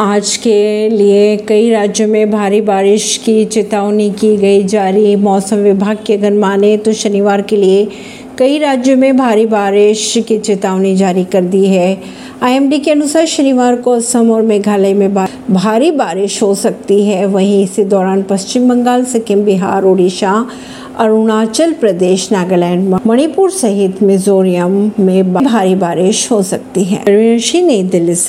आज के लिए कई राज्यों में भारी बारिश की चेतावनी की गई जारी। मौसम विभाग के अगर माने तो शनिवार के लिए कई राज्यों में भारी बारिश की चेतावनी जारी कर दी है। आईएमडी के अनुसार शनिवार को असम और मेघालय में भारी बारिश हो सकती है। वहीं इसी दौरान पश्चिम बंगाल, सिक्किम, बिहार उड़ीसा अरुणाचल प्रदेश, नागालैंड मणिपुर सहित मिजोरम में भारी बारिश हो सकती है। नई दिल्ली से।